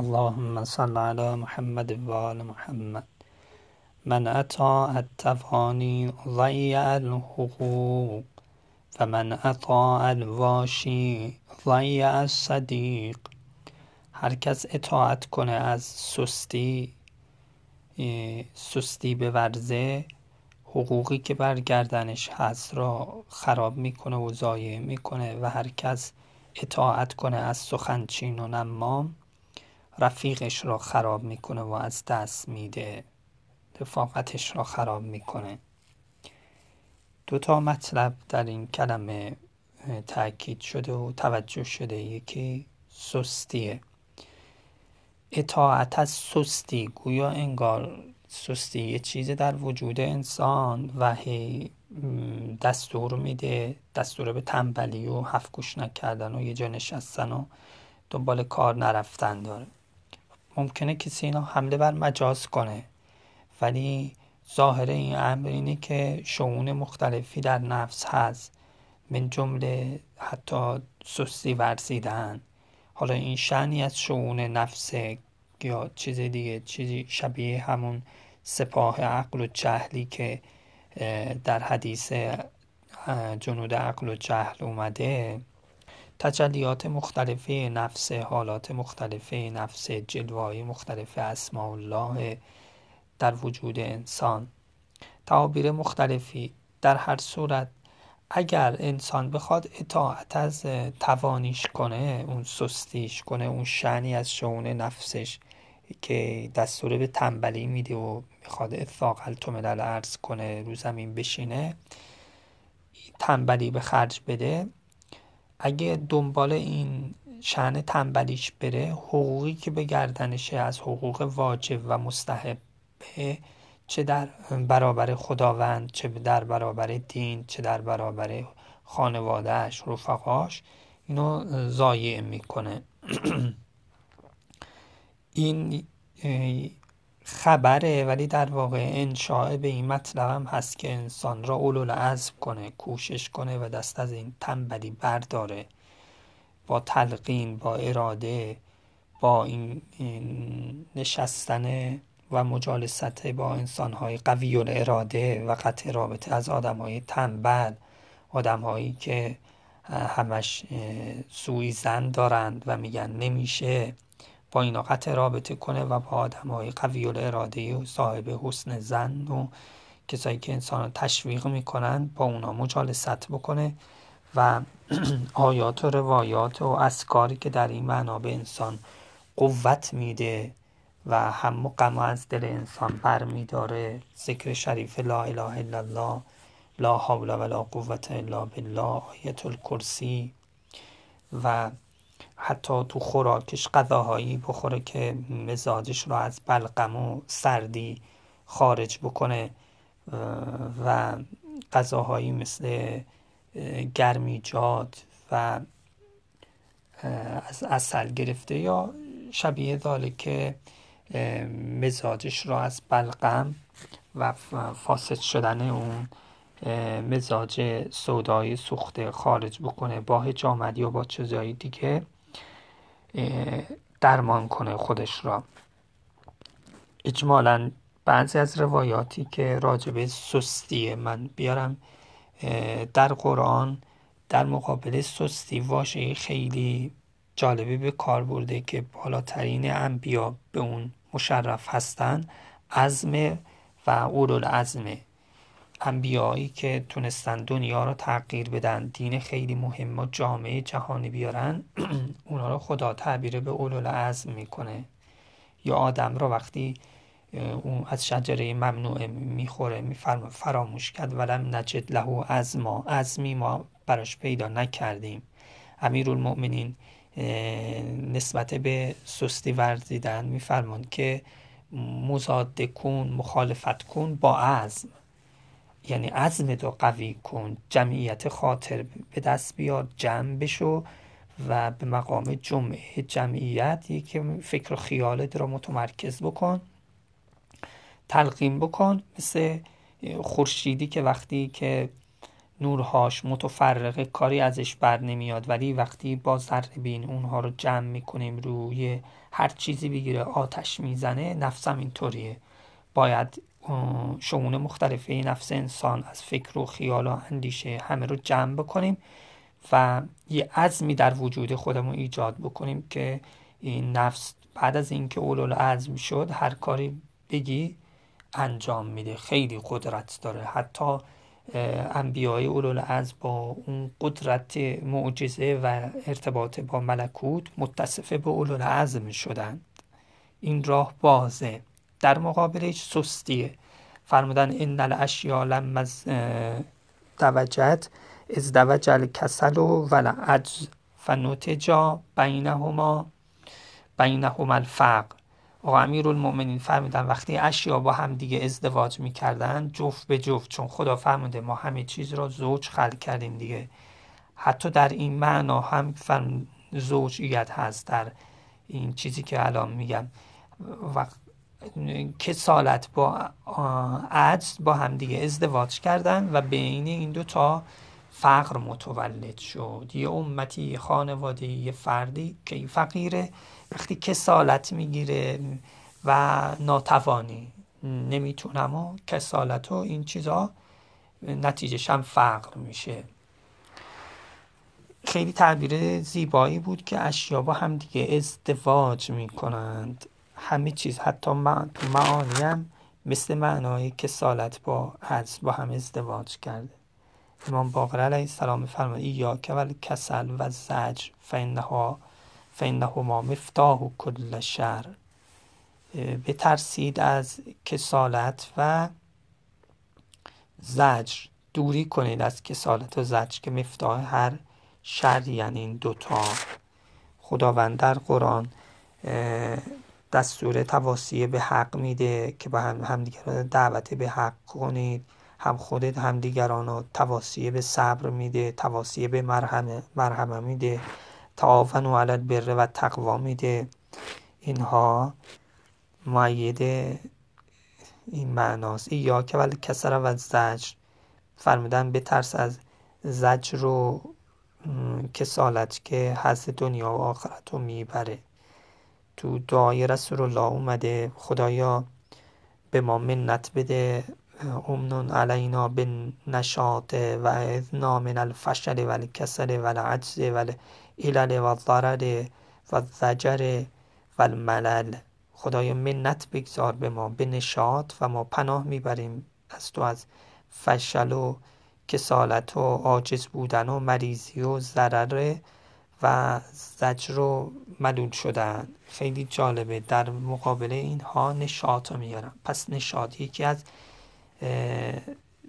اللهم صل على محمد و آل محمد من اطاع التوانی ضیع الحقوق و من اطاع الواشی ضیع الصدیق هر کس اطاعت کنه از سستی سستی به ورزه حقوقی که بر گردنش هست را خراب می‌کنه و ضایع می‌کنه و هر کس اطاعت کنه از سخنچین و نمام رفیقش را خراب می‌کنه و از دست میده. رفاقتش را خراب می‌کنه. دو تا مطلب در این کلمه تاکید شده و توجه شده. یکی سستیه. اطاعت از سستی. گویا انگار سستی یه چیز در وجود انسان. و دستور میده. دستور به تنبلی و هفت گوش نکردن و یه جا نشستن و دنبال کار نرفتن داره. ممکنه کسی اینا حمله بر مجاز کنه. ولی ظاهر این امر اینه که شعون مختلفی در نفس هست. من جمله حتی سستی ورزیدن. حالا این شعنی از شعون نفس یا چیز دیگه چیزی شبیه همون سپاه عقل و جهلی که در حدیث جنود عقل و جهل اومده. تجلیات مختلفه نفس حالات مختلفه نفس جلوهای مختلف اسماء الله در وجود انسان. تعابیر مختلفی در هر صورت. اگر انسان بخواد اطاعت از توانیش کنه اون سستیش کنه اون شعنی از شعون نفسش که دستور به تنبلی میده و می‌خواد اثاقل تو ملل عرض کنه رو زمین بشینه تنبلی به خرج بده اگه دنبال این شعن تنبلیش بره حقوقی که به گردنشه از حقوق واجب و مستحبه چه در برابر خداوند چه در برابر دین چه در برابر خانوادهش رفقاش اینو ضایع می‌کنه. این خبره ولی در واقع انشاء به این مطلب هم هست که انسان را اولول عزم کنه کوشش کنه و دست از این تنبلی برداره. با تلقین با اراده با این, نشستن و مجالست با انسانهای قوی اراده و قطع رابطه از آدمهای تنبل آدمهایی که همش سوی زن دارند و میگن نمیشه. با اینا قطع رابطه کنه و با آدم های قوی اراده و صاحب حسن زن و کسایی که انسان تشویق می‌کنن با اونا مجالست بکنه و آیات و روایات و اسکاری که در این معنا به انسان قوت میده و هم غم از دل انسان بر میداره. ذکر شریف لا اله الا الله لا حول ولا قوت الا بالله آیت الکرسی. و حتی تو خوراکش غذاهایی بخوره که مزاجش رو از بلغم و سردی خارج بکنه و غذاهایی مثل گرمیجات و از اصل گرفته یا شبیه داره که مزاجش رو از بلغم و فاسد شدن اون مزاج سودایی سوخته خارج بکنه با هجامدی و با چیزایی دیگه. درمان کنه خودش را. اجمالا بعضی از روایاتی که راجب سستیه من بیارم در قرآن در مقابل سستی واژه خیلی جالبی به کار برده که بالاترین انبیا به اون مشرف هستن عزم و اولو عزمه انبیایی که تونستن دنیا رو تغییر بدن دین خیلی مهم و جامعه جهانی بیارن اونا رو خدا تعبیر به اولول عزم می‌کنه. یا آدم رو وقتی اون از شجره ممنوعه می‌خوره میفرم فراموش کرد ولم نجد له عزما عزمی ما براش پیدا نکردیم. امیرالمؤمنین نسبت به سستی ورزیدن میفرمان که مزاد کن مخالفت کن با عزم. یعنی عزم تو قوی کن جمعیت خاطر به دست بیار جمع بشو و به مقام جمعه جمعیت که فکر و خیالت را متمرکز بکن تلقیم بکن مثل خورشیدی که وقتی که نورهاش متفرقه کاری ازش بر نمیاد. ولی وقتی با ذره بین اونها رو جمع می‌کنیم روی هر چیزی بگیره آتش می‌زنه نفسم اینطوریه. باید شعون مختلفه نفس انسان از فکر و خیال و اندیشه همه رو جمع بکنیم و یه عزمی در وجود خودمون ایجاد بکنیم که این نفس بعد از اینکه اولول عزم شد هر کاری بگی انجام میده. خیلی قدرت داره. حتی انبیای اولول از با اون قدرت معجزه و ارتباط با ملکوت متصف به اولول عزم شدند. این راه بازه. در مقابلش سستیه. فرمودن ان الاشیا لما دوجت از دوجل کسل و ول عجز فنوتجا بینهما بینهما الفقر. آقا امیر المؤمنین فرمودن وقتی اشیا با هم دیگه ازدواج می‌کردن جفت به جفت چون خدا فرموده ما همه چیز را زوج خلق کردیم دیگه. حتی در این معنا هم فرم زوجیت هست در این چیزی که الان میگم. و کسالت با عجز با هم دیگه ازدواج کردن و بین این دو تا فقر متولد شد. یه امتی یه خانواده یه فردی که فقیره وقتی کسالت می‌گیره و ناتوانی نمی‌تونم و کسالت و این چیزا نتیجهش هم فقر میشه. خیلی تعبیر زیبایی بود که اشیا با هم دیگه ازدواج می‌کنند. همه چیز حتی معانی هم مثل معنای کسالت با عجز با هم ازدواج کرده. امام باقر علیه السلام فرمود یا که ولی کسل و زجر فینها فینهما مفتاح کل شر بترسید از کسالت و زجر. دوری کنید از کسالت و زجر که مفتاح هر شر یعنی این دوتا. خداوند در قرآن دستور تواسیه به حق میده که با هم همدیگر دعوت به حق کنید. هم خودت هم دیگران رو تواسیه به صبر میده تواسیه به مرحمه, مرحمه میده. تعاون و علت بره و تقوا میده. اینها معید این معناست. یا که ولی کسر و زجر فرمودن به ترس از زجر و کسالت که حز دنیا و آخرت رو می‌بره. تو دعای رسول الله اومده. خدایا به ما منت بده. امنون علینا به نشاط و اذنا من الفشل و الکسل و العجز و الالل و ضرر و زجر و الملل. خدای منت بگذار به ما به نشاط و ما پناه می‌بریم از تو از فشل و کسالت و عاجز بودن و مریضی و ضرر و زجر و ملول شدن. خیلی جالبه. در مقابل اینها نشاط رو میارم پس نشاط یکی از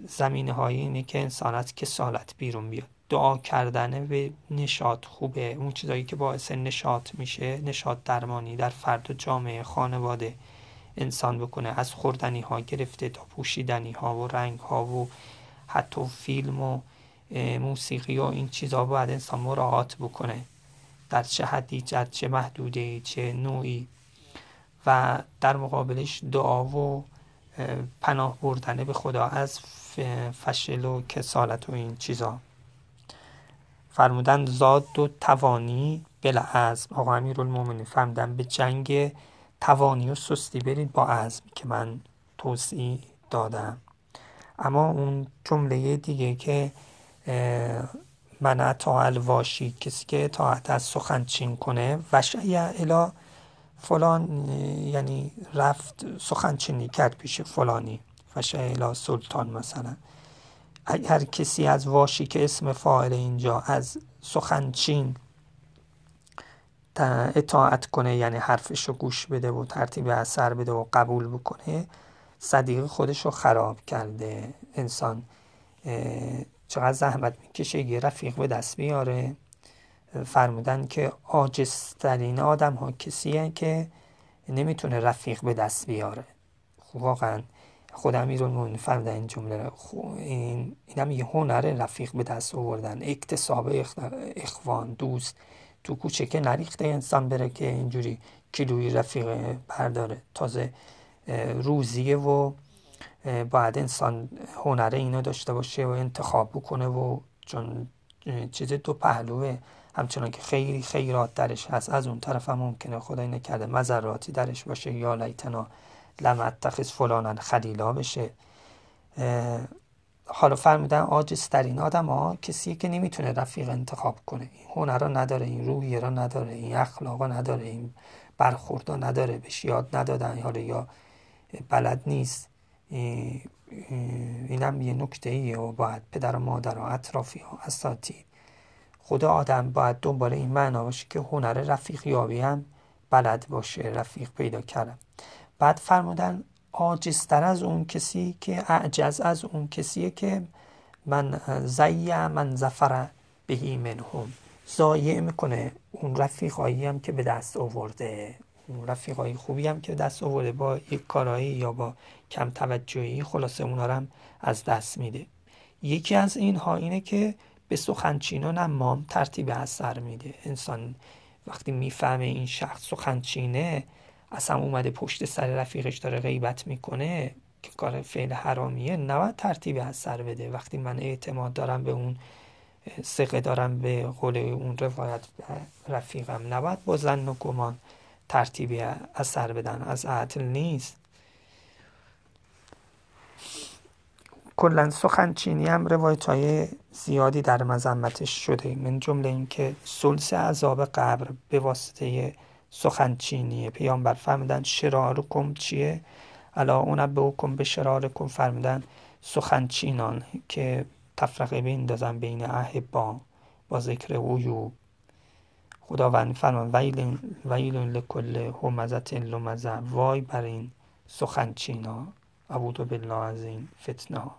زمینه هایی اینه که انسان از کسالت بیرون بیاد. دعا کردن به نشاط خوبه. اون چیزایی که باعث نشاط میشه نشاط درمانی در فرد و جامعه خانواده انسان بکنه. از خوردنی ها گرفته تا پوشیدنی ها و رنگ ها و حتی فیلم و موسیقی و این چیزها باید انسان مراعات بکنه. در چه حدی در چه محدوده چه نوعی. و در مقابلش دعا و پناه بردنه به خدا از فشل و کسالت و این چیزا. فرمودن زاد و توانی بلعزم آقا امیر المومنی فرمودن به جنگ توانی و سستی برید با عزم که من توضیح دادم. اما اون جمله دیگه که من تا الواشی کسی که اطاعت از سخنچین کنه و الا فلان یعنی رفت سخنچینی کرد پیش فلانی و سلطان مثلا. اگر کسی از واشی که اسم فاعل اینجا از سخنچین اطاعت کنه یعنی حرفش رو گوش بده و ترتیب اثر بده و قبول بکنه صدیق خودش رو خراب کرده انسان. چقدر زحمت می‌کشه یه رفیق به دست بیاره. فرمودن که آجسترین آدم ها کسیه که نمی‌تونه رفیق به دست بیاره. خب واقعا خود امیرالمومنین فرمودن این جمله این هم یه هنر رفیق به دست آوردن. اکتساب اخوان دوست. تو کوچه که نریخته انسان بره که اینجوری کیلوی رفیق برداره. تازه روزیه و باید انسان هنر اینو داشته باشه و انتخاب بکنه و چون چیز دو پهلوه. همچنان که خیلی خیرات درش هست. از اون طرف هم ممکنه خدای نکرده مذراتی درش باشه. یا لیتنا لم فلانا خلیلا بشه. حالا فرمودن آجسترین آدم ها کسی که نمی‌تونه رفیق انتخاب کنه. این هنر را نداره این روحیه را نداره این اخلاق نداره این برخورد نداره بهش یاد ندادن. حالا یا بلد نیست. اینم یه نکته ایه و باید پدر و مادر و اطرافی ها اساتید. خود آدم باید دنبال این معنا باشه که هنر رفیق یابی هم بلد باشه رفیق پیدا کردم بعد فرمودن عاجزتر از اون کسی که اعجز از اون کسیه که من زیع من زفر بهی منهم. زایع می‌کنه اون رفیقایی هم که به دست آورده. اون رفیقایی خوبی هم که دست آورده با یک کارایی یا با کم توجهی خلاصه اونا هم از دست میده. یکی از اینها اینه که به سخنچینان نمام ترتیب اثر میده. انسان وقتی می‌فهمه این شخص سخنچینه اصلا اومده پشت سر رفیقش داره غیبت می‌کنه که کار فعل حرامیه نباید ترتیب اثر بده. وقتی من اعتماد دارم به اون سقه دارم به قول اون روایت رفیقم نباید با زن و گمان ترتیبی اثر بدن از عطل نیست. کلا سخنچینی هم روایت های زیادی در مذمتش شده من جمله اینکه سلس عذاب قبر به واسطه سخنچینیه پیامبر فرمودن شرارکم چیه؟ الا اون به حکم به شرارکم فرمودن سخنچینان که تفرقه بیندازن بین احبا با ذکر اویوب خداوند فرمان. ویل ویل لکل همزت لمزه وای بر این سخنچینا. عبود بالله از این فتنه ها.